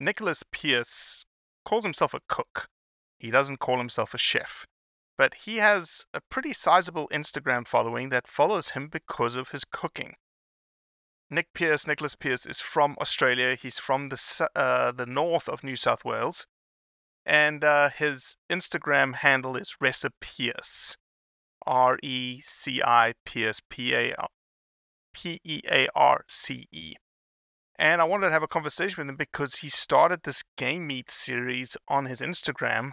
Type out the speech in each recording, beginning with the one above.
Nicholas Pearce calls himself a cook. He doesn't call himself a chef. But he has a pretty sizable Instagram following that follows him because of his cooking. Nick Pearce, Nicholas Pearce, is from Australia. He's from the uh, the north of New South Wales, and uh, his Instagram handle is Recipearce, R E C I Pierce P A P E A R C E. And I wanted to have a conversation with him because he started this game meat series on his Instagram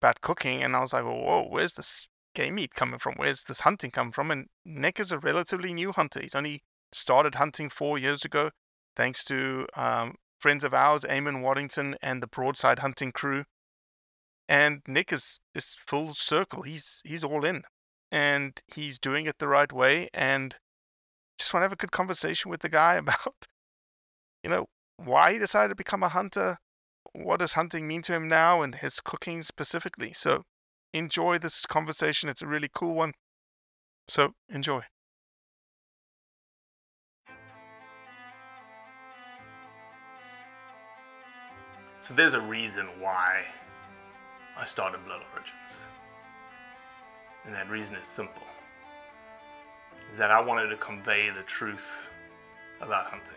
about cooking, and I was like, whoa, where's this game meat coming from? Where's this hunting coming from? And Nick is a relatively new hunter. He's only started hunting four years ago, thanks to um, friends of ours, Eamon Waddington and the Broadside Hunting crew. And Nick is is full circle. He's he's all in, and he's doing it the right way. And just want to have a good conversation with the guy about, you know, why he decided to become a hunter, what does hunting mean to him now, and his cooking specifically. So enjoy this conversation. It's a really cool one. So enjoy. So there's a reason why I started Blood Origins. And that reason is simple. Is that I wanted to convey the truth about hunting.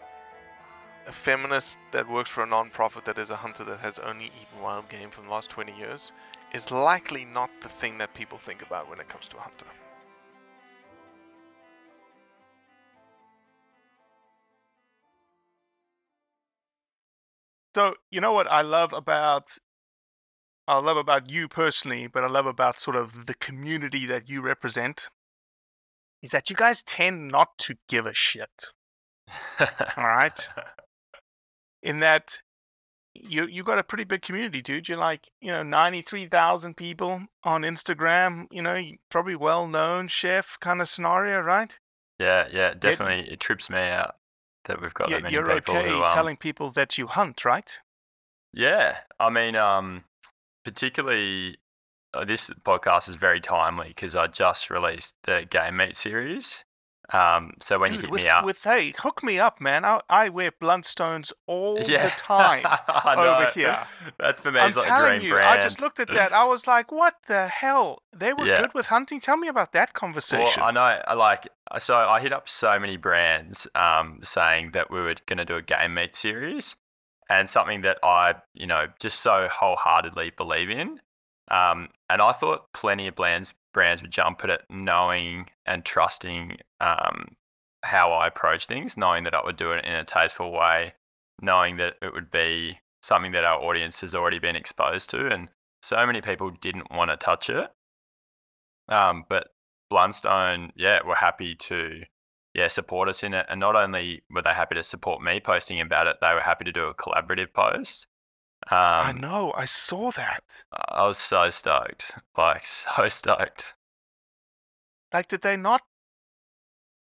a feminist that works for a non-profit that is a hunter that has only eaten wild game for the last 20 years is likely not the thing that people think about when it comes to a hunter. So, you know what I love about I love about you personally, but I love about sort of the community that you represent is that you guys tend not to give a shit. All right? In that you you got a pretty big community, dude. You're like, you know, 93,000 people on Instagram, you know, probably well known chef kind of scenario, right? Yeah, yeah, definitely. It trips me out that we've got You- that many You're people okay who um, telling people that you hunt, right? Yeah, I mean, um, particularly uh, this podcast is very timely because I just released the Game Meat series. Um, so when you Dude, hit with, me up, with hey, hook me up, man. I, I wear Blundstones all yeah, the time over here. That for me I'm is like a telling dream you, brand. I just looked at that. I was like, "What the hell? They were Yeah. good with hunting." Tell me about that conversation. Well, I know, I like, so I hit up so many brands um, saying that we were going to do a game meat series and something that I, you know, just so wholeheartedly believe in. Um, and I thought plenty of brands, brands would jump at it knowing and trusting um, how I approach things, knowing that I would do it in a tasteful way, knowing that it would be something that our audience has already been exposed to. And so many people didn't want to touch it. Um, but Blundstone, yeah, were happy to yeah support us in it, and not only were they happy to support me posting about it, they were happy to do a collaborative post. Um, I know. I saw that. I was so stoked, like so stoked. Like, did they not?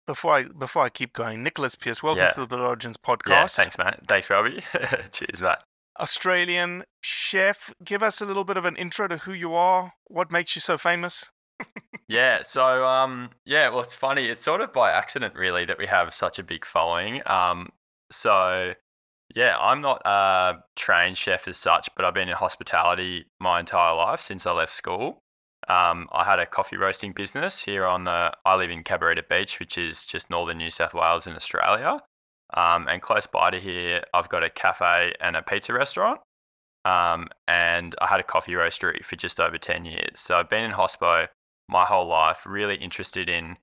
Before I before I keep going, Nicholas Pearce, welcome Yeah. to the Blood Origins podcast. Yeah, thanks, mate. Thanks, Robbie. Cheers, mate. Australian chef. Give us a little bit of an intro to who you are. What makes you so famous? Yeah, so um, yeah, well, it's funny. It's sort of by accident, really, that we have such a big following. Um, so yeah, I'm not a trained chef as such, but I've been in hospitality my entire life since I left school. Um, I had a coffee roasting business here on the. I live in Cabarita Beach, which is just northern New South Wales in Australia. Um, and close by to here, I've got a cafe and a pizza restaurant. Um, and I had a coffee roastery for just over 10 years. So I've been in hospo my whole life, really interested in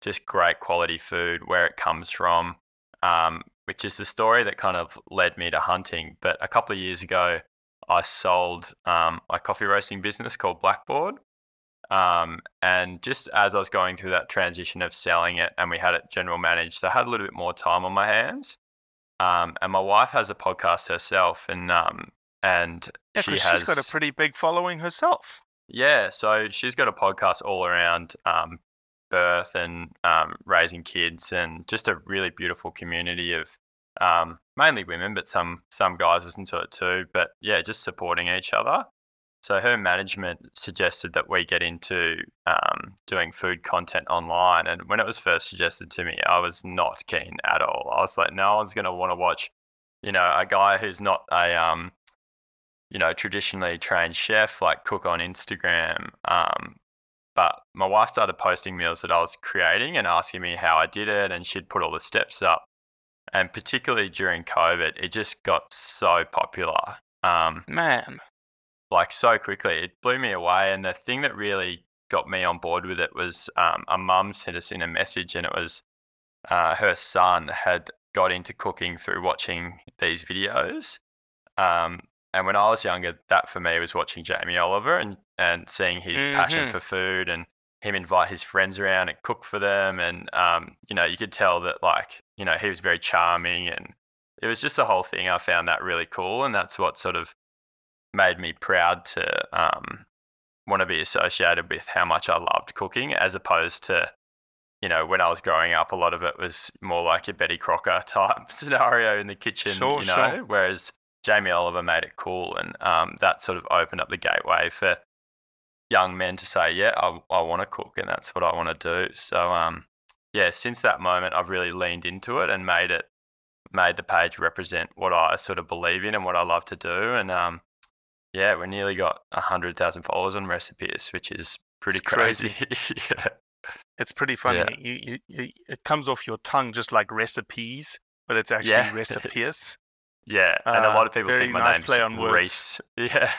just great quality food, where it comes from, um, which is the story that kind of led me to hunting. But a couple of years ago, I sold um, my coffee roasting business called Blackboard. Um, and just as I was going through that transition of selling it and we had it general managed, so I had a little bit more time on my hands. Um, and my wife has a podcast herself, and um, and Yeah, she has she's got a pretty big following herself. yeah, so she's got a podcast all around um, birth and um, raising kids, and just a really beautiful community of um, mainly women, but some some guys listen to it too. But yeah, just supporting each other. So her management suggested that we get into um, doing food content online, and when it was first suggested to me, I was not keen at all. I was like, no one's going to want to watch, you know, a guy who's not a um, you know, traditionally trained chef, like cook on Instagram. Um, but my wife started posting meals that I was creating and asking me how I did it, and she'd put all the steps up. And particularly during COVID, it just got so popular, um, Man, like so quickly. It blew me away. And the thing that really got me on board with it was um, a mum sent us in a message, and it was uh, her son had got into cooking through watching these videos. Um, and when I was younger, that for me was watching Jamie Oliver and, and seeing his passion Mhm. for food and him invite his friends around and cook for them. And, um, you know, you could tell that, like, you know, he was very charming and it was just the whole thing. I found that really cool. And that's what sort of made me proud to um, want to be associated with how much I loved cooking as opposed to, you know, when I was growing up, a lot of it was more like a Betty Crocker type scenario in the kitchen, Sure, you know, sure. whereas Jamie Oliver made it cool. And um, that sort of opened up the gateway for young men to say, yeah, I, I want to cook and that's what I want to do. So, um, yeah, since that moment, I've really leaned into it and made it, made the page represent what I sort of believe in and what I love to do. And um, yeah, we nearly got 100,000 followers on Recipearce, which is pretty It's crazy. crazy. yeah. it's pretty funny. Yeah. You, you, you, it comes off your tongue just like recipes, but it's actually Yeah. recipes. Yeah, and a Uh, lot of people think my nice name's play on words. Reese. Yeah.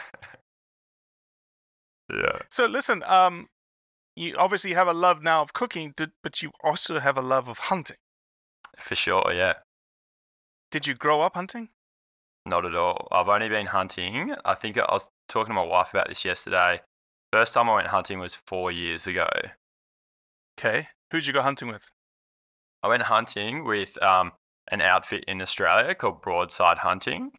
Yeah. So listen, um, you obviously have a love now of cooking, but you also have a love of hunting. For sure, yeah. Did you grow up hunting? Not at all. I've only been hunting. I think I was talking to my wife about this yesterday. First time I went hunting was four years ago. Okay. Who'd you go hunting with? I went hunting with um, an outfit in Australia called Broadside Hunting.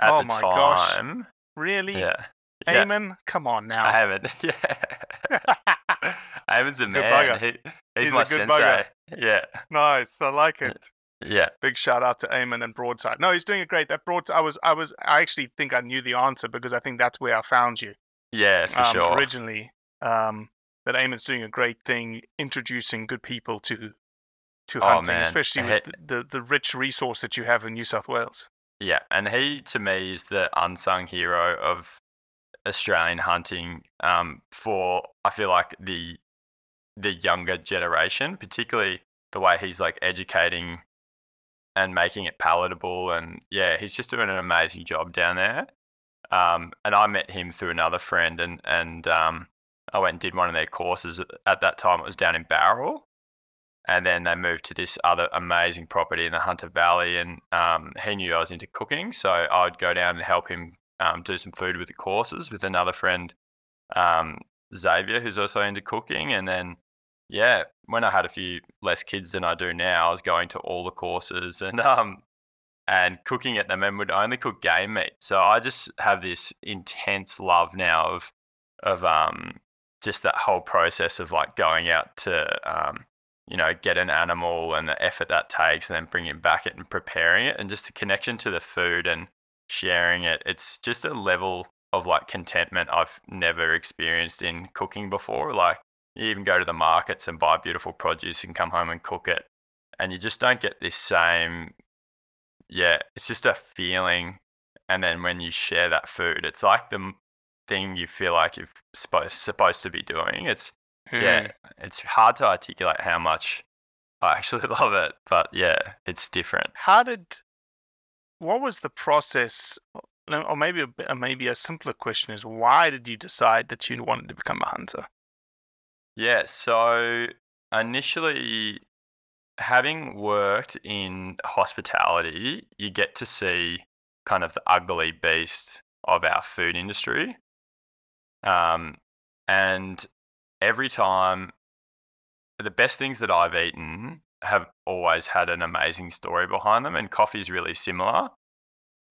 At Oh the my gosh. time, Really? yeah, yeah, Eamon? Come on now. I haven't. Yeah, Eamon's a a man. bugger. He, he's, He's my good sensei. bugger. Yeah, nice. I like it. yeah, Big shout out to Eamon and Broadside. No, he's doing it great. That Broadside, I was, I was, I actually think I knew the answer because I think that's where I found you. yeah, for um, sure. Originally, um, that Eamon's doing a great thing, introducing good people to to Oh, hunting, man. especially with the, the the rich resource that you have in New South Wales. Yeah, and he to me is the unsung hero of Australian hunting um, for I feel like the the younger generation, particularly the way he's like educating and making it palatable. And yeah, he's just doing an amazing job down there. Um, and I met him through another friend, and and um, I went and did one of their courses. At that time, it was down in Barrel, and then they moved to this other amazing property in the Hunter Valley. And um, he knew I was into cooking, so I would go down and help him um, do some food with the courses with another friend, um, Xavier, who's also into cooking. And then, yeah, when I had a few less kids than I do now, I was going to all the courses and um, and cooking at them, and would only cook game meat. So I just have this intense love now of of um, just that whole process of like going out to um, you know, get an animal and the effort that takes and then bringing back it and preparing it and just the connection to the food and sharing it. It's just a level of like contentment I've never experienced in cooking before. Like you even go to the markets and buy beautiful produce and come home and cook it, and you just don't get this same. Yeah, it's just a feeling, and then when you share that food, it's like the thing you feel like you're supposed supposed to be doing. It's yeah, mm. it's hard to articulate how much I actually love it, but yeah, it's different. How did? What was the process? Or maybe a bit- maybe a simpler question is why did you decide that you wanted to become a hunter? Yeah, so initially, having worked in hospitality, you get to see kind of the ugly beast of our food industry. Um, and every time, the best things that I've eaten have always had an amazing story behind them, and coffee is really similar.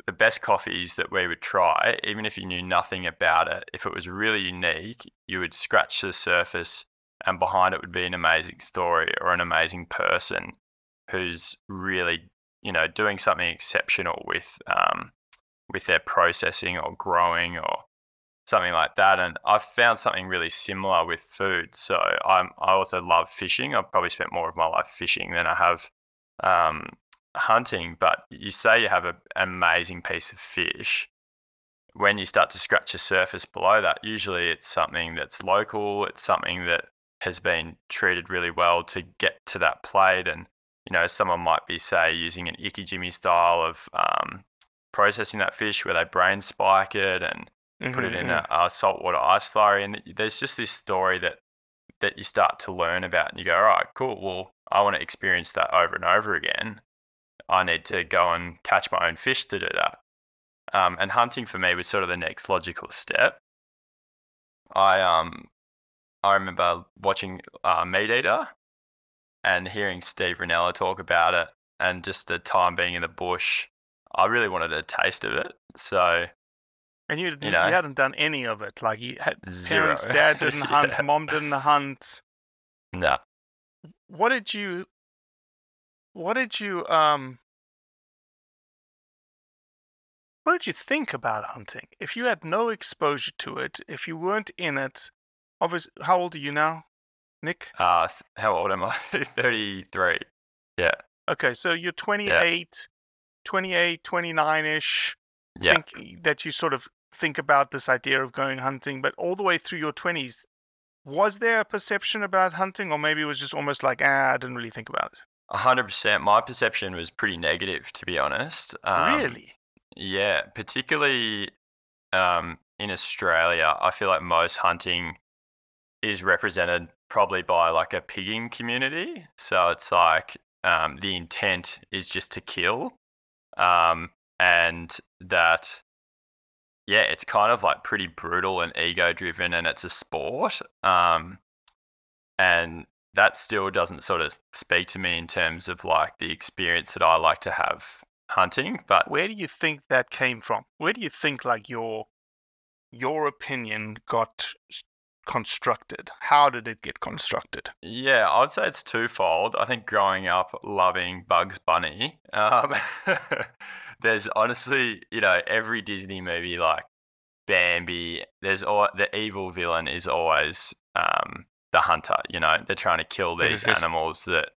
The best coffees that we would try, even if you knew nothing about it, if it was really unique, you would scratch the surface and behind it would be an amazing story or an amazing person who's really you know doing something exceptional with um, with their processing or growing or something like that and i've found something really similar with food so i'm i also love fishing i've probably spent more of my life fishing than i have um, hunting but you say you have an amazing piece of fish when you start to scratch the surface below that usually it's something that's local it's something that has been treated really well to get to that plate. And, you know, someone might be, say, using an ikejime style of um, processing that fish where they brain spike it and put it in a, a saltwater ice slurry. And there's just this story that, that you start to learn about and you go, all right, cool. Well, I want to experience that over and over again. I need to go and catch my own fish to do that. Um, and hunting for me was sort of the next logical step. I um I remember watching uh, Meat Eater and hearing Steve Rinella talk about it, and just the time being in the bush. I really wanted a taste of it, so And you, you, You hadn't done any of it. Like you had Zero. parents, dad didn't hunt, Yeah. mom didn't hunt. no. What did you? What did you um? What did you think about hunting? If you had no exposure to it, if you weren't in it, obviously, how old are you now, Nick? Uh, how old am I? Thirty-three. Yeah, Okay, so you're 28, 28, 29-ish. yeah. Think that you sort of think about this idea of going hunting, but all the way through your 20s, was there a perception about hunting, or maybe it was just almost like, ah, I didn't really think about it? A hundred percent. My perception was pretty negative, to be honest. Um, really? Yeah, particularly um, in Australia, I feel like most hunting is represented probably by like a pigging community. So it's like um, the intent is just to kill, um, and that yeah, it's kind of like pretty brutal and ego driven, and it's a sport. Um, and that still doesn't sort of speak to me in terms of like the experience that I like to have hunting. But Where do you think that came from? Where do you think like your your opinion got constructed? How did it get constructed? Yeah, I would say it's twofold. I think growing up loving Bugs Bunny, um, there's honestly, you know, every Disney movie like Bambi, there's all the evil villain is always um, the hunter. You know, they're trying to kill these animals that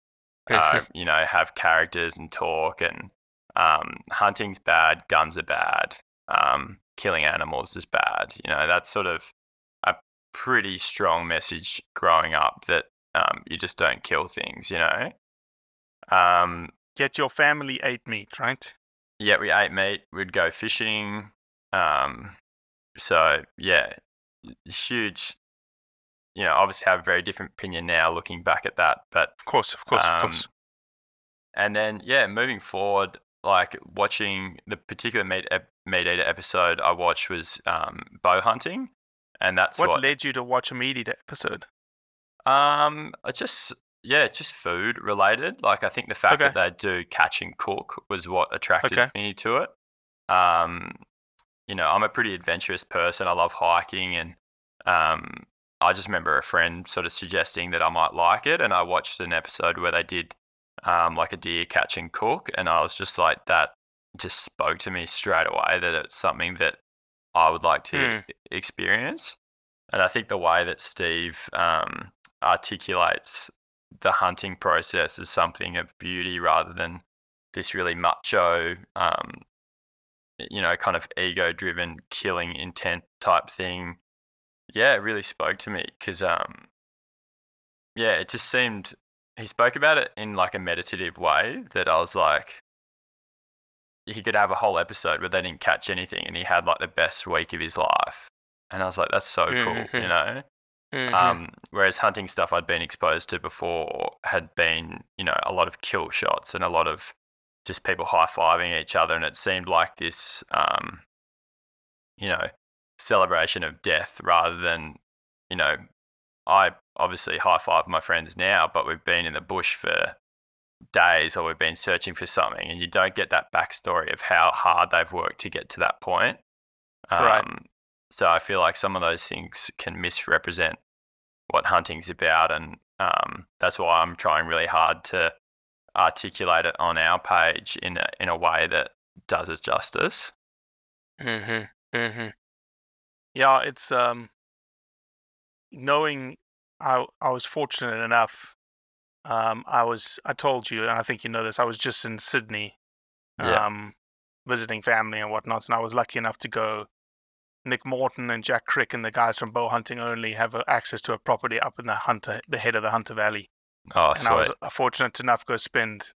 uh, you know have characters and talk, and um, hunting's bad, guns are bad, um, killing animals is bad. You know, that's sort of pretty strong message growing up that um, you just don't kill things. You know. Um, Yet your family ate meat, right? yeah, we ate meat. We'd go fishing. Um, so yeah, huge. You know, obviously have a very different opinion now looking back at that, but Of course, of course, of Um, course. and then yeah, moving forward, like watching the particular meat ep- meat eater episode I watched was um, bow hunting, and that's What, what, led you to watch a meat episode? um, it's just yeah, it's just food related. Like I think the fact Okay. that they do catch and cook was what attracted Okay. me to it. Um, you know, I'm a pretty adventurous person. I love hiking, and um, I just remember a friend sort of suggesting that I might like it, and I watched an episode where they did um, like a deer catch and cook, and I was just like, that just spoke to me straight away that it's something that I would like to Mm. experience. And I think the way that Steve um, articulates the hunting process as something of beauty rather than this really macho, um, you know, kind of ego driven killing intent type thing. Yeah, it really spoke to me because, um, yeah, it just seemed he spoke about it in like a meditative way that I was like, he could have a whole episode where they didn't catch anything and he had like the best week of his life. And I was like, that's so cool, you Mhm. know? Mhm. Um, whereas hunting stuff I'd been exposed to before had been, you know, a lot of kill shots and a lot of just people high fiving each other. And it seemed like this, um, you know, celebration of death rather than, you know, I obviously high five my friends now, but we've been in the bush for days or we've been searching for something and you don't get that backstory of how hard they've worked to get to that point. Right. Um, So I feel like some of those things can misrepresent what hunting's about. And um, that's why I'm trying really hard to articulate it on our page in a, in a way that does it justice. Mhm. Mhm. Yeah, it's um knowing I I was fortunate enough. Um I was I told you, and I think you know this, I was just in Sydney Yeah. um visiting family and whatnot, and I was lucky enough to go Nick Morton and Jack Crick and the guys from Bow Hunting Only have access to a property up in the Hunter the head of the Hunter Valley. Oh, and I was fortunate enough to go spend,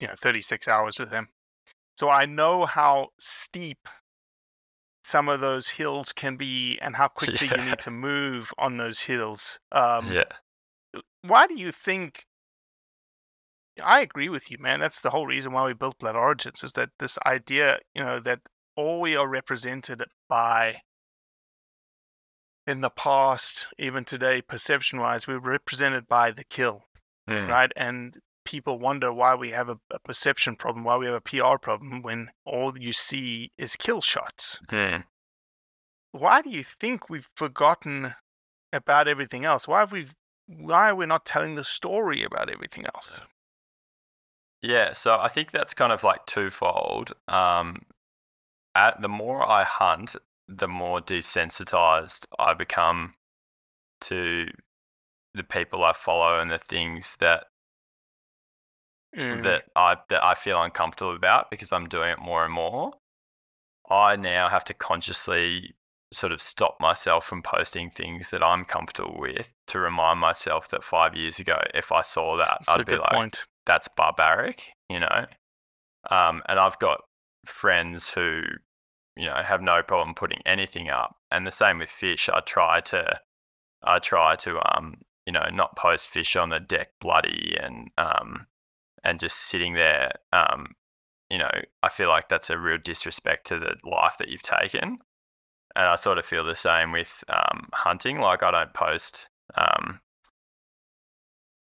you know, 36 hours with him. So I know how steep some of those hills can be and how quickly you need to move on those hills. Um, yeah. Why do you think? I agree with you, man. That's the whole reason why we built Blood Origins is that this idea, you know, that all we are represented by in the past, even today, perception wise, we're represented by the kill Mm. right? And people wonder why we have a, a perception problem, why we have a PR problem when all you see is kill shots. Mm. Why do you think we've forgotten about everything else? Why have we? Why are we not telling the story about everything else? Yeah, so I think that's kind of like twofold. Um, at the more I hunt, the more desensitized I become to the people I follow and the things that Mm, that I that I feel uncomfortable about because I'm doing it more and more. I now have to consciously sort of stop myself from posting things that I'm comfortable with to remind myself that five years ago, if I saw that, that's a I'd be good like, point. That's barbaric, you know. Um, and I've got friends who, you know, have no problem putting anything up, and the same with fish. I try to, I try to, um, you know, not post fish on the deck bloody and um, and just sitting there. Um, you know, I feel like that's a real disrespect to the life that you've taken. And I sort of feel the same with um, hunting. Like I don't post um,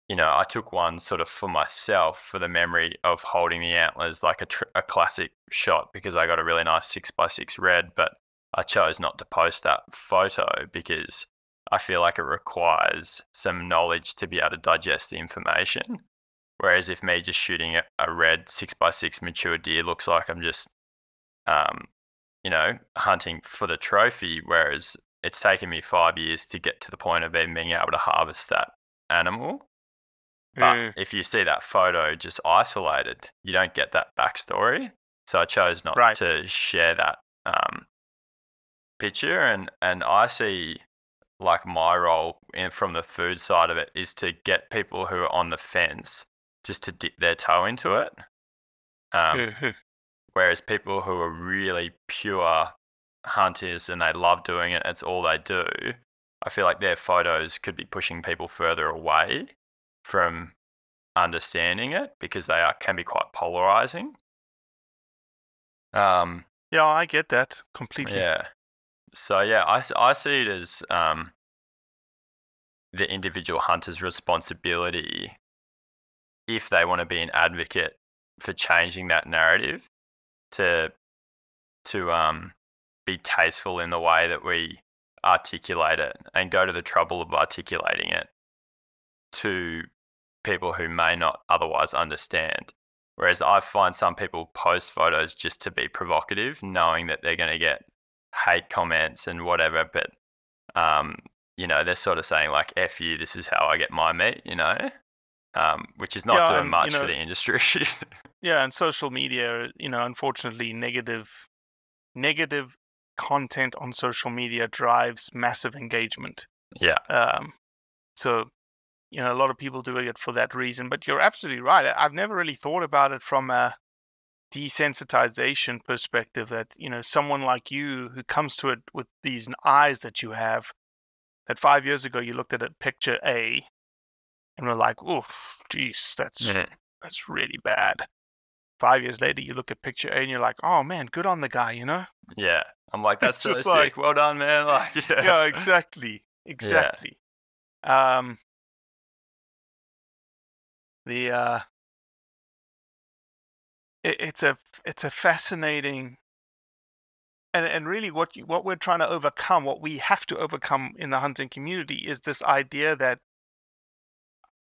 you know, I took one sort of for myself for the memory of holding the antlers, like a, tr- a classic shot, because I got a really nice six by six red. But I chose not to post that photo because I feel like it requires some knowledge to be able to digest the information. Whereas if me just shooting a, a red six by six mature deer looks like I'm just, um, you know, hunting for the trophy, whereas it's taken me five years to get to the point of even being able to harvest that animal. But Mm, if you see that photo just isolated, you don't get that backstory. So I chose not Right. to share that um, picture, and and I see like my role in, from the food side of it is to get people who are on the fence just to dip their toe into it. Um. Whereas people who are really pure hunters and they love doing it, it's all they do. I feel like their photos could be pushing people further away from understanding it because they are can be quite polarizing. Um, Yeah, I get that completely. yeah. So yeah, I, I see it as um, the individual hunter's responsibility if they want to be an advocate for changing that narrative to to um, be tasteful in the way that we articulate it and go to the trouble of articulating it to people who may not otherwise understand. Whereas I find some people post photos just to be provocative, knowing that they're going to get hate comments and whatever. But, um, you know, they're sort of saying, like, F you, this is how I get my meat, you know, um, which is not Yeah, doing and, you much know- for the industry. Yeah, and social media, you know, unfortunately, negative, negative content on social media drives massive engagement. yeah. Um, so, you know, a lot of people do it for that reason. But you're absolutely right. I've never really thought about it from a desensitization perspective. That you know, someone like you who comes to it with these eyes that you have, that five years ago you looked at a picture A, and were like, "Oh, geez, that's that's really bad." Five years later, you look at picture A and you're like, "Oh man, good on the guy," you know? Yeah. I'm like, that's so just sick. like- well done, man. Like, yeah. yeah, exactly, exactly. Um, the uh, it, it's a it's a fascinating, and and really what you, what we're trying to overcome, what we have to overcome in the hunting community is this idea that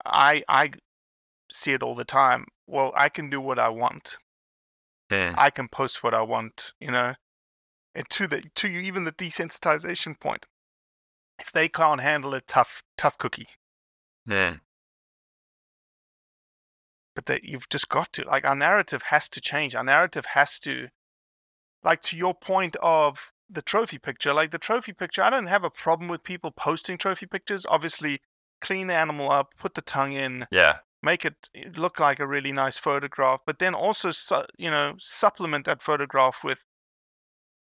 I I see it all the time. Well, I can do what I want. Mm. I can post what I want, you know. And to the to you, even the desensitization point. If they can't handle a tough tough cookie, Mm. But that you've just got to like our narrative has to change. Our narrative has to, like to your point of the trophy picture. Like the trophy picture, I don't have a problem with people posting trophy pictures. Obviously, clean the animal up, put the tongue in, Yeah. make it eh, look like a really nice photograph, but then also, su- you know, supplement that photograph with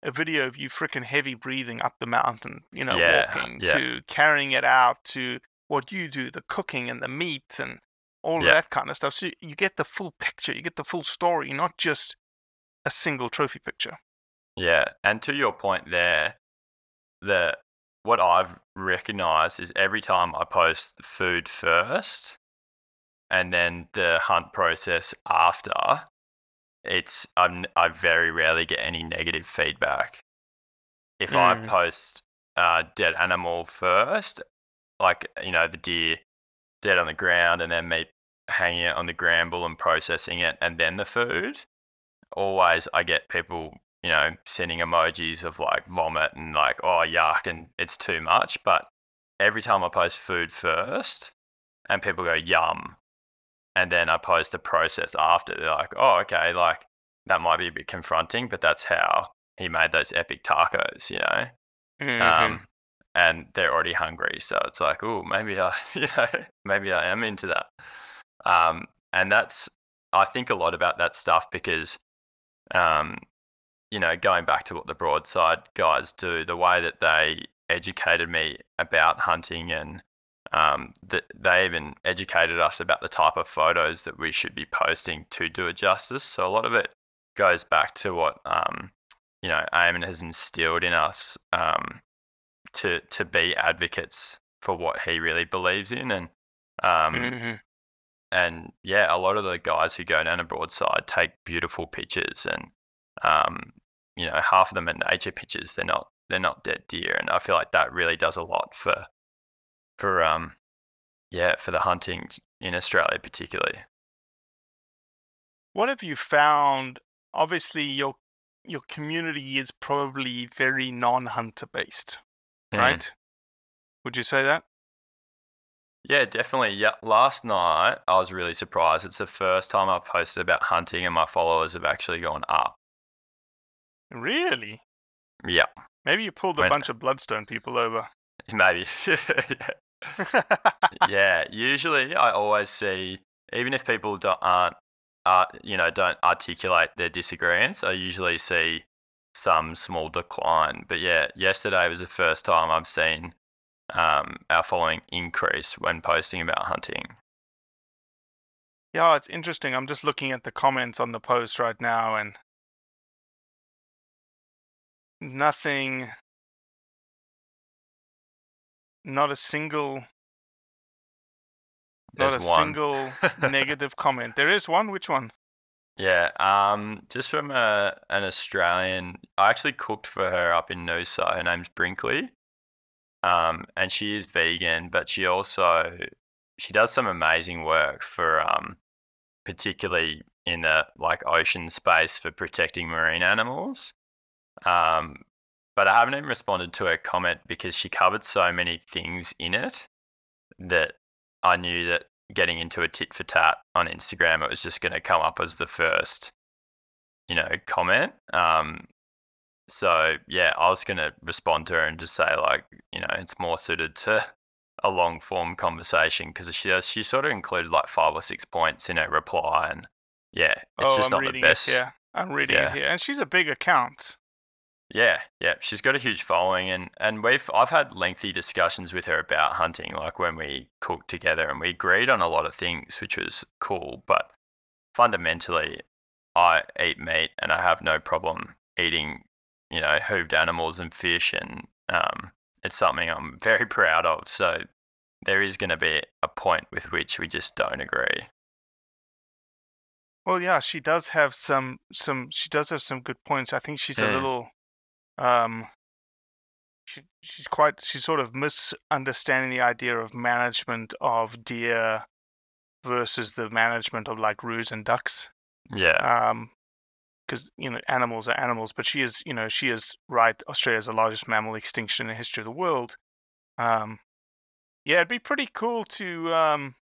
a video of you freaking heavy breathing up the mountain, you know, Yeah, walking yeah. to carrying it out to what you do, the cooking and the meat and all Yeah. that kind of stuff. So you get the full picture, you get the full story, not just a single trophy picture. Yeah, and to your point there, the what I've recognized is every time I post the food first and then the hunt process after, it's I'm, I very rarely get any negative feedback. If I Mm. post uh, dead animal first, like you know the deer dead on the ground, and then me hanging it on the gambrel and processing it, and then the food, always I get people, you know, sending emojis of like vomit and like, oh, yuck, and it's too much. But every time I post food first and people go, yum, and then I post the process after, they're like, oh, okay, like that might be a bit confronting, but that's how he made those epic tacos, you know? Mhm. Um, and they're already hungry. So it's like, oh, maybe I, you know, maybe I am into that. Um, and that's, I think a lot about that stuff because, um, you know, going back to what the broadside guys do, the way that they educated me about hunting and um, that they even educated us about the type of photos that we should be posting to do it justice. So a lot of it goes back to what um, you know Eamon has instilled in us um, to to be advocates for what he really believes in, and um, Mhm. and yeah, a lot of the guys who go down a broadside take beautiful pictures, and um, you know, half of them are nature pictures. They're not they're not dead deer, and I feel like that really does a lot for for um yeah for the hunting in Australia particularly. What have you found? Obviously, your your community is probably very non-hunter based. Right? Would you say that? Yeah, definitely. Yeah, last night I was really surprised. It's the first time I've posted about hunting, and my followers have actually gone up. Really? Yeah, Maybe you pulled a When- bunch of Blundstone people over. maybe. yeah, usually I always see, even if people don't, aren't, uh, you know, don't articulate their disagreements, I usually see some small decline. But yeah, yesterday was the first time I've seen um, our following increase when posting about hunting. yeah, it's interesting. I'm just looking at the comments on the post right now, and nothing. Not a single. Not a one. single negative comment. There is one. Which one? Yeah, um, just from a, an Australian, I actually cooked for her up in Noosa. Her name's Brinkley, um, and she is vegan, but she also she does some amazing work for um, particularly in the like ocean space for protecting marine animals. Um, but I haven't even responded to her comment because she covered so many things in it that I knew that getting into a tit for tat on Instagram, it was just going to come up as the first, you know, comment. Um, so yeah, I was going to respond to her and just say like, you know, it's more suited to a long form conversation because she does, she sort of included like five or six points in her reply, and yeah, it's oh, just I'm not the best. Yeah. I'm reading Yeah. it here, and she's a big account. Yeah, yeah, she's got a huge following, and and we've I've had lengthy discussions with her about hunting, like when we cooked together, and we agreed on a lot of things, which was cool. But fundamentally, I eat meat, and I have no problem eating, you know, hooved animals and fish, and um, it's something I'm very proud of. So there is going to be a point with which we just don't agree. Well, yeah, she does have some some. She does have some good points. I think she's a Mm. little, um, she, she's quite. She's sort of misunderstanding the idea of management of deer versus the management of like roos and ducks. Yeah, Um, because you know animals are animals, but she is, you know, she is right. Australia is the largest mammal extinction in the history of the world. Um, yeah, it'd be pretty cool to. Um,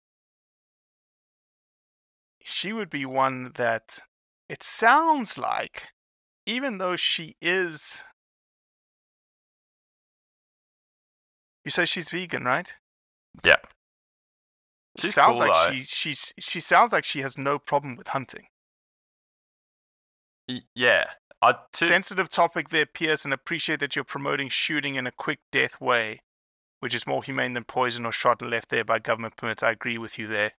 she would be one that it sounds like, even though she is. You say she's vegan, right? yeah. She sounds cool, like though. she she's she sounds like she has no problem with hunting. Y- Yeah, I too, Sensitive topic there, Pearce, and appreciate that you're promoting shooting in a quick death way, which is more humane than poison or shot and left there by government permits. I agree with you there.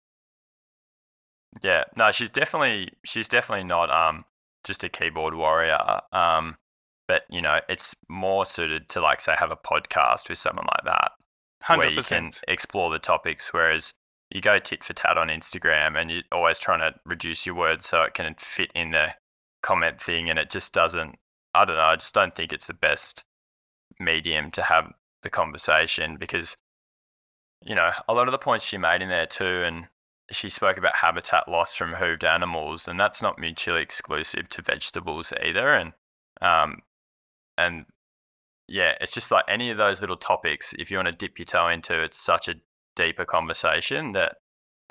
Yeah, no, she's definitely she's definitely not um just a keyboard warrior. Um, but you know, it's more suited to like say have a podcast with someone like that where Hundred you can explore the topics. Whereas you go tit for tat on Instagram and you're always trying to reduce your words so it can fit in the comment thing, and it just doesn't. I don't know. I just don't think it's the best medium to have the conversation because you know a lot of the points she made in there too, and she spoke about habitat loss from hooved animals, and that's not mutually exclusive to vegetables either. And um, and yeah, it's just like any of those little topics. If you want to dip your toe into, it's such a deeper conversation that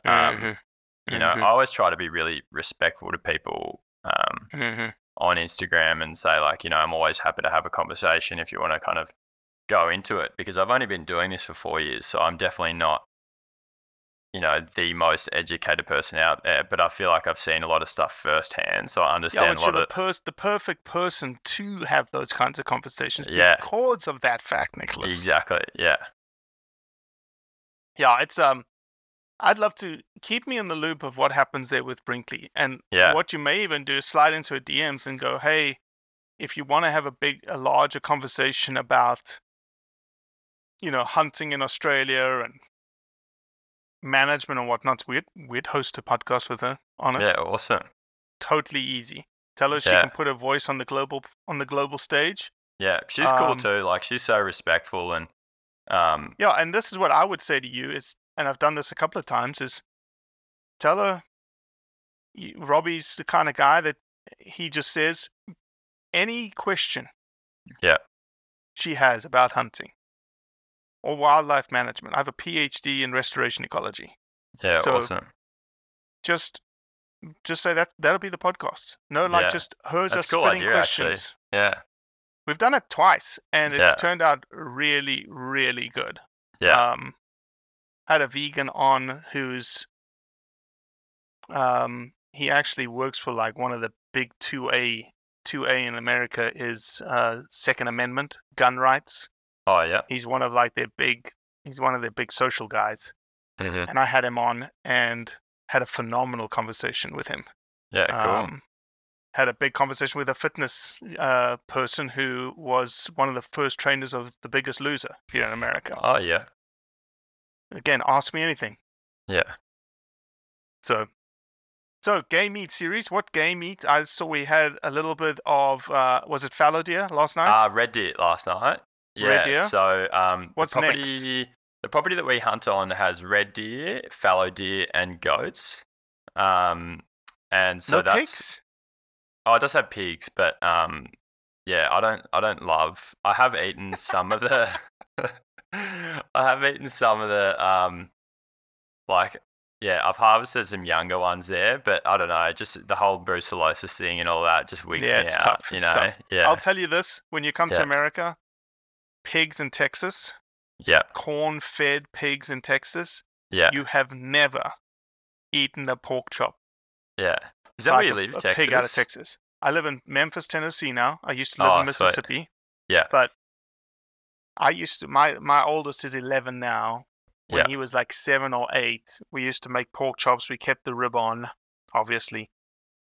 um, Mhm, you know mhm. I always try to be really respectful to people um, Mhm. on Instagram and say like you know I'm always happy to have a conversation if you want to kind of go into it because I've only been doing this for four years, so I'm definitely not you know the most educated person out there, but I feel like I've seen a lot of stuff firsthand, so I Yeah, understand but a you're lot the, of pers- the perfect person to have those kinds of conversations Yeah. because of that fact, Nicholas. exactly yeah Yeah, it's um I'd love to keep me in the loop of what happens there with Brinkley. And Yeah. what you may even do is slide into her DMs and go, "Hey, if you want to have a big a larger conversation about you know, hunting in Australia and management and whatnot, we'd we'd host a podcast with her on it. yeah awesome Totally easy. Tell her she can put her voice on the global on the global stage. yeah she's cool Um, too like she's so respectful and um Yeah, and this is what I would say to you is, and I've done this a couple of times, is tell her Robbie's the kind of guy that he just says any question Yeah. she has about hunting or wildlife management. I have a PhD in restoration ecology. yeah so- awesome Just just say that that'll be the podcast. No, like Yeah. just hers That's are a cool spitting idea, actually. questions. yeah We've done it twice, and it's Yeah. turned out really, really good. yeah Um, had a vegan on who's um he actually works for like one of the big two A two A in America is uh Second Amendment gun rights. Oh yeah He's one of like their big he's one of their big social guys. Mhm. And I had him on and had a phenomenal conversation with him. yeah cool Um, had a big conversation with a fitness uh, person who was one of the first trainers of The Biggest Loser here in America. oh yeah Again, ask me anything. yeah So, so game meat series. What game meat? I saw we had a little bit of. Uh, was it fallow deer last night? Uh, red deer last night. Yeah. Red deer? So um, What's the next? property, The property that we hunt on has red deer, fallow deer, and goats. Um, and so no that's pigs. oh, it does have pigs, but um, yeah, I don't I don't love. I have eaten some of the. I have eaten some of the um, like yeah, I've harvested some younger ones there, but I don't know, just the whole brucellosis thing and all that just weeks Yeah, me it's out. tough, You it's know, tough. yeah, I'll tell you this: when you come Yeah. to America, pigs in Texas, yeah, corn-fed pigs in Texas, yeah, you have never eaten a pork chop. yeah. Is that like where you live, a Texas? Pig out of Texas. I live in Memphis, Tennessee now. I used to live Oh, in sweet. Mississippi. Yeah. But I used to my my oldest is eleven now. When Yeah. he was like seven or eight, we used to make pork chops. We kept the rib on, obviously.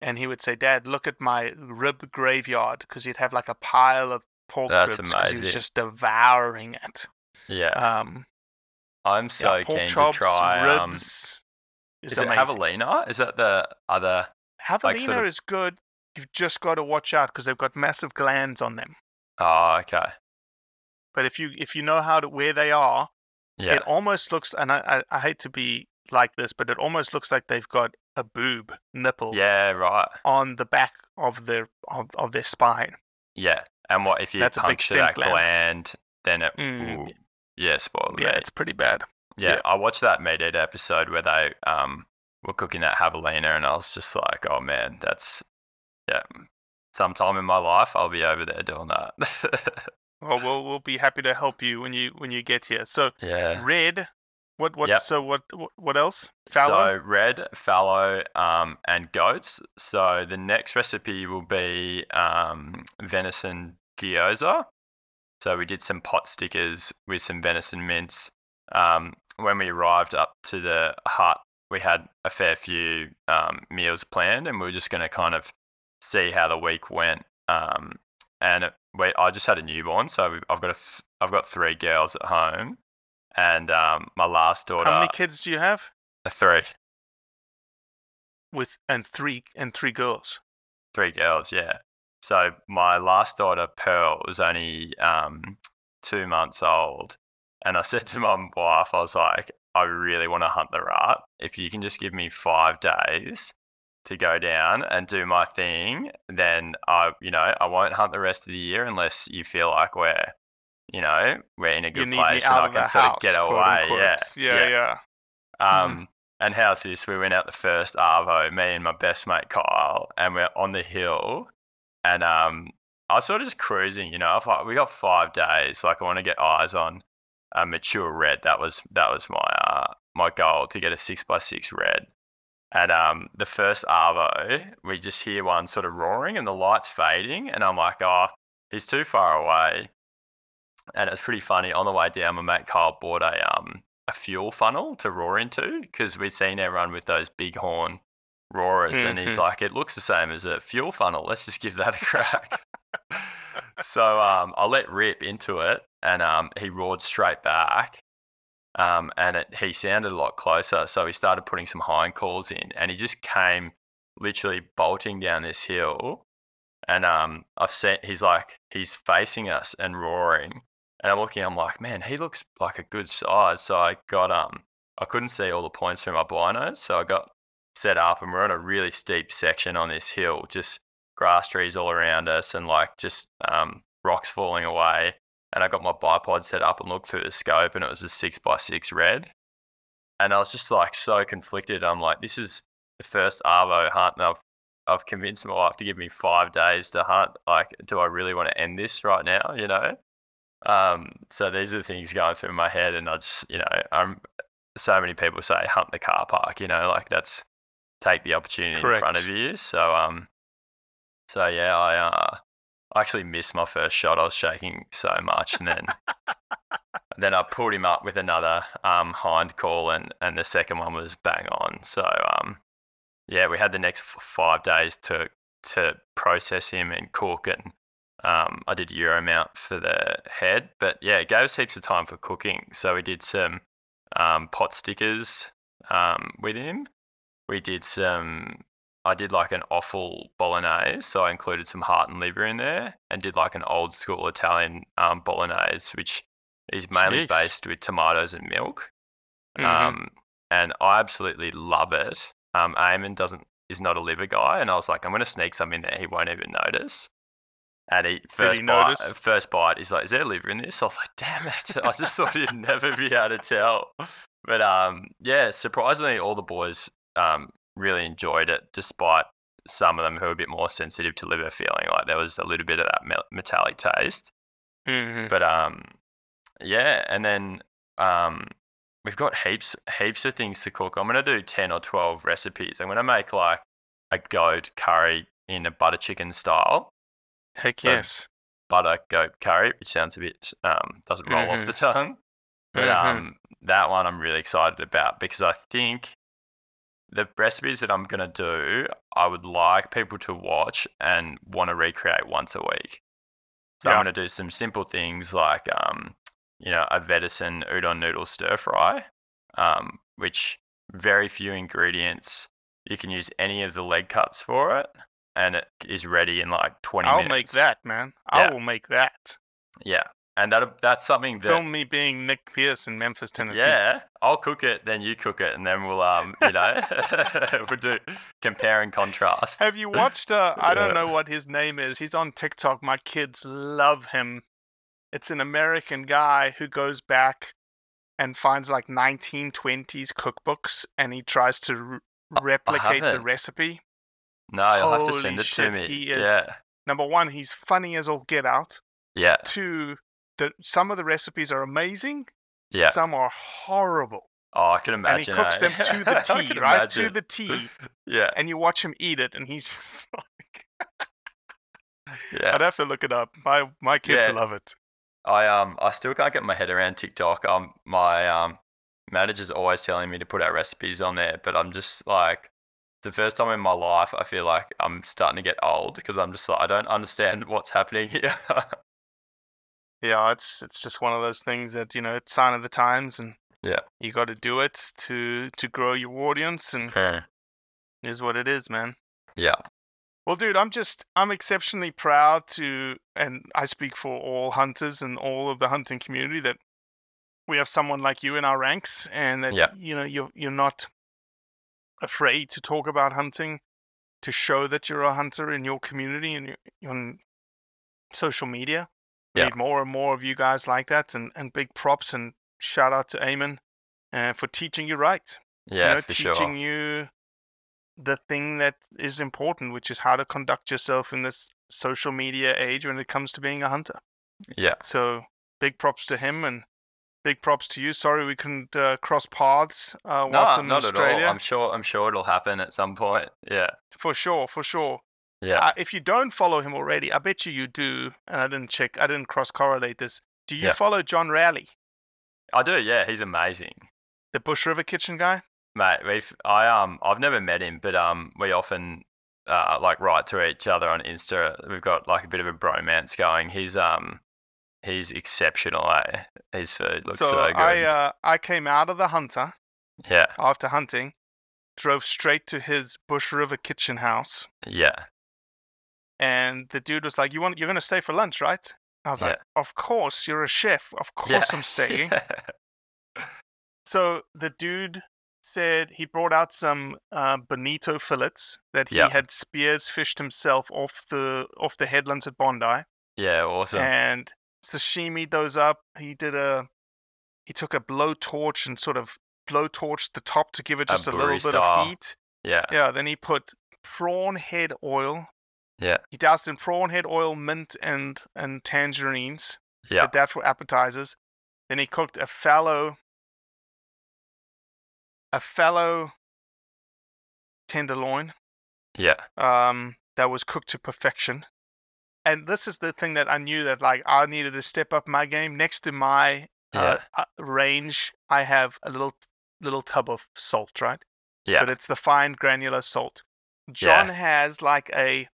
And he would say, Dad, look at my rib graveyard because he'd have like a pile of pork That's ribs 'cause he was just devouring it. Yeah, Um, I'm so yeah, keen chops, to try. um, ribs. is is it javelina? Is that the other? Javelina like sort of- is good. You've just got to watch out because they've got massive glands on them. Oh, okay. But if you if you know how to where they are, Yeah, it almost looks. And I, I I hate to be like this, but it almost looks like they've got a boob nipple yeah, right. on the back of their of, of their spine. Yeah, and what if you That's puncture that gland. gland? Then it, Mm. yeah, spoil Yeah, meat. it's pretty bad. Yeah, Yeah. I watched that meat eater episode where they um were cooking that javelina, and I was just like, oh man, that's yeah. Sometime in my life, I'll be over there doing that. Well, we'll we'll be happy to help you when you when you get here. So yeah. red. What what's Yep. so what what- what else? Fallow. So red, fallow, um, and goats. So the next recipe will be um, venison gyoza. So we did some pot stickers with some venison mince. Um, when we arrived up to the hut, we had a fair few um, meals planned, and we were just going to kind of see how the week went. Um, and it, we, I just had a newborn, so I've got a th- I've got three girls at home, and um, my last daughter, How many kids do you have? a three. With and three and three girls. Three girls, yeah. So my last daughter, Pearl, was only um, two months old. And I said to my wife, I was like, I really want to hunt the rat. If you can just give me five days to go down and do my thing, then I, you know, I won't hunt the rest of the year unless you feel like we're, you know, we're in a good place and I can sort house. of get away. unquote. Yeah, yeah, yeah. um, And how's this? We went out the first Arvo, me and my best mate Kyle, and we're on the hill. And um, I was sort of just cruising, you know. I we got five days. Like I want to get eyes on a mature red. That was that was my uh, my goal to get a six by six red. And um, the first Arvo, we just hear one sort of roaring and the light's fading, and I'm like, oh, he's too far away. And it's pretty funny. On the way down, my mate Kyle bought a um a fuel funnel to roar into because we'd seen everyone with those big horn roarers, and he's Mhm. like, it looks the same as a fuel funnel. Let's just give that a crack. so um, I let rip into it, and um, he roared straight back. Um, and it, he sounded a lot closer, so he started putting some hind calls in, and he just came literally bolting down this hill. And um, I've seen he's like he's facing us and roaring, and I'm looking. I'm like, man, he looks like a good size. So I got um, I couldn't see all the points through my binos, so I got set up, and we're on a really steep section on this hill, just grass trees all around us, and like just um, rocks falling away. And I got my bipod set up and looked through the scope, and it was a six by six red. And I was just like so conflicted. I'm like, this is the first Arvo hunt, and I've I've convinced my wife to give me five days to hunt. Like, do I really want to end this right now? You know. Um, so these are the things going through my head, and I just, you know, I'm so many people say hunt the car park. You know, like that's take the opportunity in front of you. So um, so yeah, I uh, I actually missed my first shot. I was shaking so much, and then then I pulled him up with another um hind call, and and the second one was bang on. So um, yeah, we had the next five days to to process him and cook and um, I did Euro mount for the head, but yeah, it gave us heaps of time for cooking. So we did some um, pot stickers um, with him. We did some. I did like an offal bolognese, so I included some heart and liver in there, and did like an old school Italian um, bolognese, which is mainly Jeez. based with tomatoes and milk. Mhm. Um, and I absolutely love it. um, Eamon doesn't is not a liver guy, and I was like, I'm gonna sneak some in there. He won't even notice. And he first he bite, notice? first bite, he's like, "Is there liver in this?" I was like, "Damn it!" I just thought he'd never be able to tell. But um, yeah, surprisingly, all the boys um really enjoyed it, despite some of them who are a bit more sensitive to liver feeling like there was a little bit of that metallic taste. Mhm. But um, yeah, and then um, we've got heaps heaps of things to cook. I'm gonna do ten or twelve recipes. I'm gonna make like a goat curry in a butter chicken style, Heck so- yes. butter goat curry, which sounds a bit um doesn't roll off Mhm. the tongue. But Mhm. um, that one I'm really excited about because I think the recipes that I'm gonna do, I would like people to watch and want to recreate once a week. So Yeah. I'm gonna do some simple things like um, you know, a venison udon noodle stir fry, um, which very few ingredients. You can use any of the leg cuts for it, and it is ready in like 20 I'll minutes. make that, man. Yeah. I will make that. Yeah, and that that's something that Film me being Nick Pearce in Memphis, Tennessee. Yeah, I'll cook it, then you cook it, and then we'll um, you know, we'll do compare and contrast. Have you watched? Uh, I don't know what his name is. He's on TikTok. My kids love him. It's an American guy who goes back and finds like 1920s cookbooks and he tries to r- replicate the recipe. No, you'll have to send it shit, to me. he is- Yeah, Number one, he's funny as all get out. yeah, Two, the, some of the recipes are amazing. Yeah. Some are horrible. Oh, I can imagine. And he cooks eh? them to the I T, can right? To the T. Yeah, And you watch him eat it and he's just like, yeah. I'd have to look it up. My my kids Yeah. love it. I um, I still can't get my head around TikTok. Um, my um, manager's always telling me to put our recipes on there, but I'm just like, the first time in my life I feel like I'm starting to get old because I'm just like I don't understand what's happening here. Yeah, it's it's just one of those things that you know it's sign of the times, and Yeah. you got to do it to to grow your audience, and Yeah. is what it is, man. yeah. Well, dude, I'm just I'm exceptionally proud to, and I speak for all hunters and all of the hunting community that we have someone like you in our ranks, and that Yeah. you know you're you're not afraid to talk about hunting, to show that you're a hunter in your community and on social media. Yeah. Need more and more of you guys like that, and and big props and shout out to Eamon uh, for teaching you right Yeah, you know, for teaching sure. you the thing that is important, which is how to conduct yourself in this social media age when it comes to being a hunter. Yeah. So big props to him and big props to you. Sorry we couldn't uh, cross paths uh, No, whilst in not at all. I'm sure. I'm sure it'll happen at some point. Yeah. For sure, for sure. Yeah. Uh, if you don't follow him already, I bet you you do. And I didn't check. I didn't cross correlate this. Do you Yeah. follow John Raleigh, I do. Yeah. He's amazing. the Bush River Kitchen guy? Mate, we've I um I've never met him, but um we often uh like write to each other on Insta. We've got like a bit of a bromance going. He's um he's exceptional. Eh? His food looks so, good. I uh, I came out of the hunter yeah, after hunting, drove straight to his Bush River kitchen house, yeah, and the dude was like, "You want? You're gonna stay for lunch, right?" I was like, "Of course, you're a chef. Of course, yeah. I'm staying." So the dude said he brought out some uh, bonito fillets that he Yeah. had spears fished himself off the off the headlands at Bondi, yeah, awesome. and sashimi those up. He did a he took a blowtorch and sort of blowtorched the top to give it just a, little buri bit of heat. yeah, Yeah, then he put prawn head oil. Yeah, He doused in prawn head oil, mint, and and tangerines. yeah, Did that for appetizers. Then he cooked a fallow, a fallow tenderloin. yeah, Um, that was cooked to perfection. And this is the thing that I knew that like I needed to step up my game. Next to my uh, uh, range, I have a little little tub of salt, right? yeah, but it's the fine granular salt. John has like a,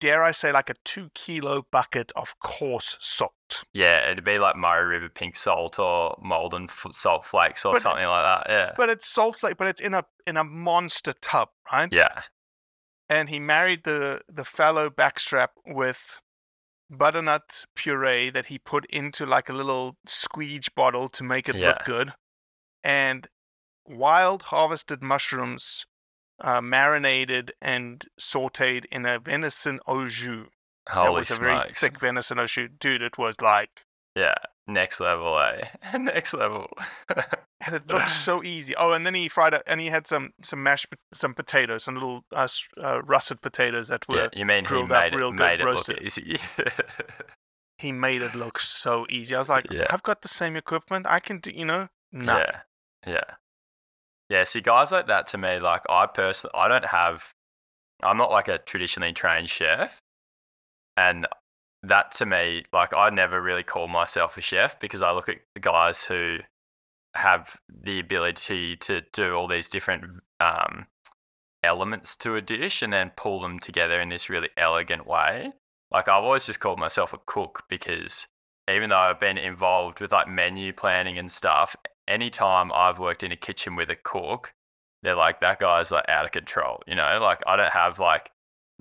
dare I say, like a two kilo bucket of coarse salt. yeah. It'd be like Murray River pink salt or Maldon salt flakes or But- something like that. Yeah, But it's salt like, but it's in a in a monster tub, right? yeah, And he married the the fallow backstrap with butternut puree that he put into like a little squeege bottle to make it Yeah. look good, and wild harvested mushrooms uh, marinated and sautéed in a venison au jus. Holy that was a very thick venison au jus. Dude, it was like, Yeah, next level, eh? next level. and it looked so easy. Oh, and then he fried it, and he had some some mashed, some potatoes, some little uh, uh, russet potatoes that were. yeah, you mean he grilled up made it, real good, made it roasted. look easy? He made it look so easy. I was like, Yeah. I've got the same equipment. I can do, you know, no. Yeah, yeah, yeah. See, guys like that to me, like I personally, I don't have. I'm not like a traditionally trained chef, and that to me, like I never really call myself a chef because I look at the guys who have the ability to do all these different um, elements to a dish and then pull them together in this really elegant way. Like I've always just called myself a cook because even though I've been involved with like menu planning and stuff, anytime I've worked in a kitchen with a cook, they're like, that guy's like out of control. You know, like I don't have like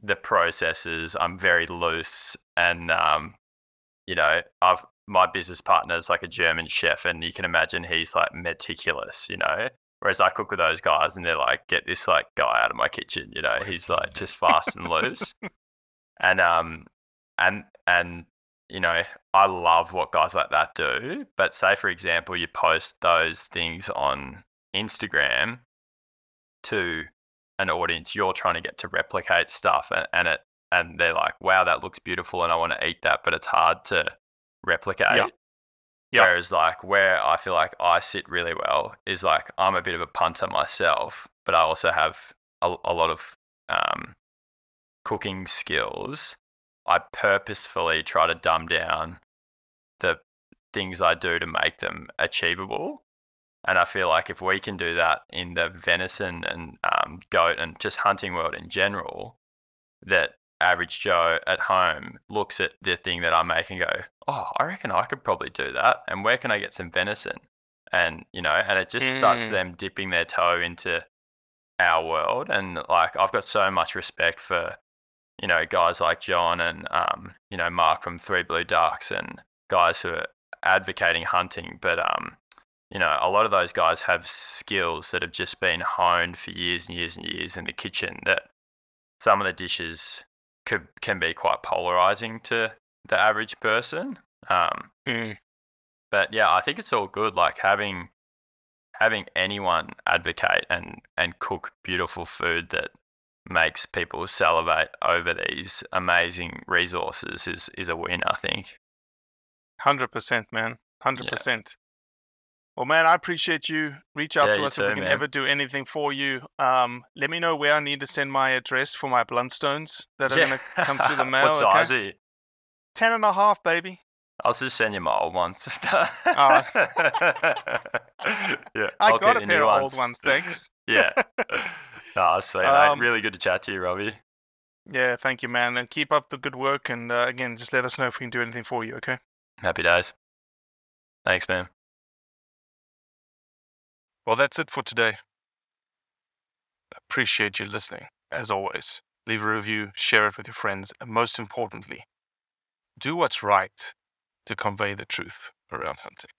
the processes. I'm very loose and, um, you know, I've, my business partner is like a German chef and you can imagine he's like meticulous, you know, whereas I cook with those guys and they're like, get this like guy out of my kitchen, you know, he's like just fast and loose. And, um, and, and, you know, I love what guys like that do. But say, for example, you post those things on Instagram to an audience you're trying to get to replicate stuff, and, and it and they're like, "Wow, that looks beautiful, and I want to eat that," but it's hard to replicate. Yeah. Whereas, like, where I feel like I sit really well is like I'm a bit of a punter myself, but I also have a, a lot of um, cooking skills. I purposefully try to dumb down the things I do to make them achievable. And I feel like if we can do that in the venison and um, goat and just hunting world in general, that average Joe at home looks at the thing that I make and go, oh, I reckon I could probably do that. And where can I get some venison? And, you know, and it just starts Mm. them dipping their toe into our world. And like, I've got so much respect for, you know, guys like John and, um, you know, Mark from Three Blue Ducks and guys who are advocating hunting. But, um, you know, a lot of those guys have skills that have just been honed for years and years and years in the kitchen that some of the dishes could can be quite polarizing to the average person. Um, Mm. but yeah, I think it's all good. Like having having anyone advocate and and cook beautiful food that makes people salivate over these amazing resources is is a win. I think. Hundred percent, man. Hundred percent. Well, man, I appreciate you. Reach out Yeah, to us if we can man. ever do anything for you. Um, let me know where I need to send my address for my Blundstones that are gonna come through the mail. what size okay? are you? Ten and a half, baby. I'll just send you my old ones. oh. yeah, I I'll got a pair of old ones, thanks. yeah. No, sweet, Um, mate. Really good to chat to you, Robbie. Yeah, thank you, man, and keep up the good work. And uh, again, just let us know if we can do anything for you. Okay. Happy days. Thanks, man. Well, that's it for today. Appreciate you listening, as always. Leave a review, share it with your friends, and most importantly, do what's right to convey the truth around hunting.